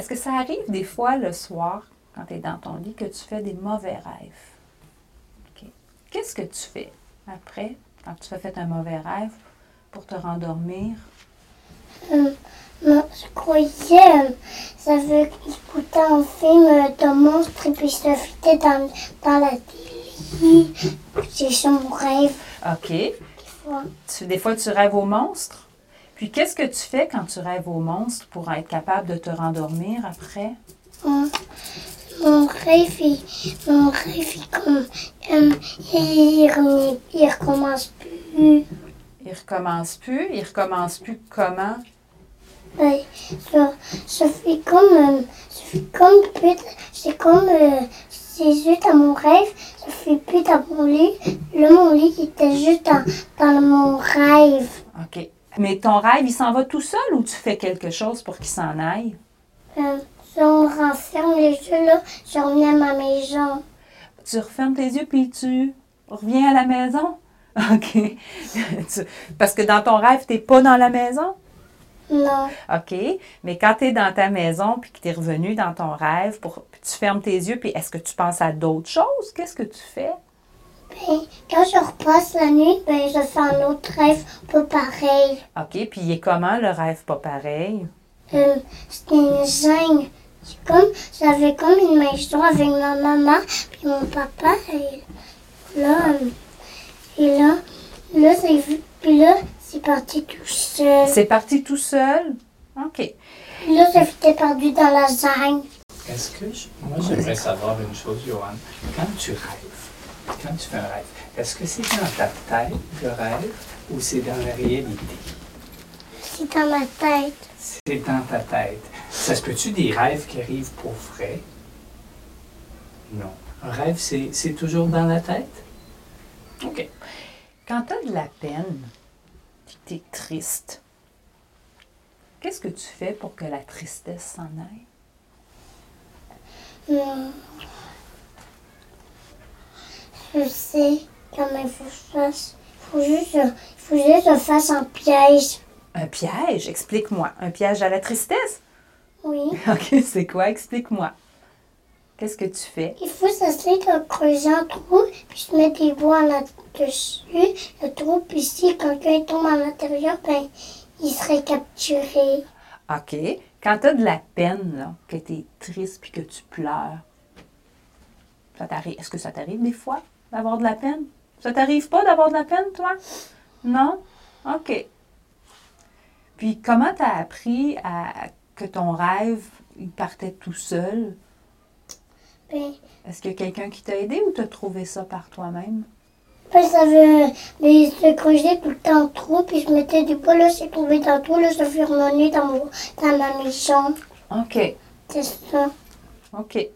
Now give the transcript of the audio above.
Est-ce que ça arrive des fois le soir, quand tu es dans ton lit, que tu fais des mauvais rêves? Qu'est-ce que tu fais après, quand tu as fait un mauvais rêve, pour te rendormir? Euh, moi, je croyais, euh, ça veut écouter un film euh, de monstre et puis se fitait dans, dans la télé. C'est mon rêve, OK. des fois. Tu- des fois, tu rêves aux monstres? Puis, qu'est-ce que tu fais quand tu rêves aux monstres pour être capable de te rendormir après? Mon, mon rêve, il, mon rêve, il, comme, il, rem- il recommence plus. Il recommence plus? Il recommence plus comment? Ouais, ça fait comme, euh, comme, c'est comme, euh, c'est juste dans mon rêve, ça fait plus dans mon lit. Là, mon lit, était juste dans, dans mon rêve. OK. Mais ton rêve, il s'en va tout seul ou tu fais quelque chose pour qu'il s'en aille? Euh, on renferme les yeux, là, je reviens à ma maison. Tu refermes tes yeux puis tu reviens à la maison? OK. Parce que dans ton rêve, tu n'es pas dans la maison? Non, OK. Mais quand tu es dans ta maison puis que tu es revenu dans ton rêve, pour, tu fermes tes yeux, puis est-ce que tu penses à d'autres choses? Qu'est-ce que tu fais? Quand je repasse la nuit, ben, je fais un autre rêve pas pareil. OK. Puis il est comment le rêve pas pareil? Euh, C'était une jungle. C'est comme, j'avais comme une maison avec ma maman puis mon papa. Et là, et là, là, c'est, puis là, c'est parti tout seul. C'est parti tout seul? OK. Puis là, j'étais perdu dans la jungle. Est-ce que je- moi j'aimerais savoir une chose, Johan. Quand tu rêves, quand tu fais un rêve, est-ce que c'est dans ta tête le rêve ou c'est dans la réalité? C'est dans ma tête. C'est dans ta tête. Ça se peut-tu des rêves qui arrivent pour vrai? Non. Un rêve, c'est c'est toujours dans la tête? OK. Quand tu as de la peine, puis que tu es triste, qu'est-ce que tu fais pour que la tristesse s'en aille? Je sais comment il faut que je fasse. Il faut juste, il faut juste que je fasse un piège. Un piège? Explique-moi. Un piège à la tristesse? Oui. OK, c'est quoi? Explique-moi. Qu'est-ce que tu fais? Il faut s'essayer de creuser un trou, puis se mettre des bois là-dessus. Le trou, puis si quelqu'un tombe à l'intérieur, ben, il serait capturé. OK. Quand tu as de la peine, là, que tu es triste puis que tu pleures, ça t'arrive. Est-ce que ça t'arrive des fois? D'avoir de la peine? Ça t'arrive pas d'avoir de la peine, toi? Non? OK. Puis comment tu as appris à, que ton rêve, il partait tout seul? Ben, Est-ce qu'il y a quelqu'un qui t'a aidé ou tu as trouvé ça par toi-même? ben, ça veut, mais je creusais tout le temps un trou, puis je mettais du bois, là, j'ai trouvé dans le trou, là, je dans, mon, dans ma maison. OK. C'est ça. OK.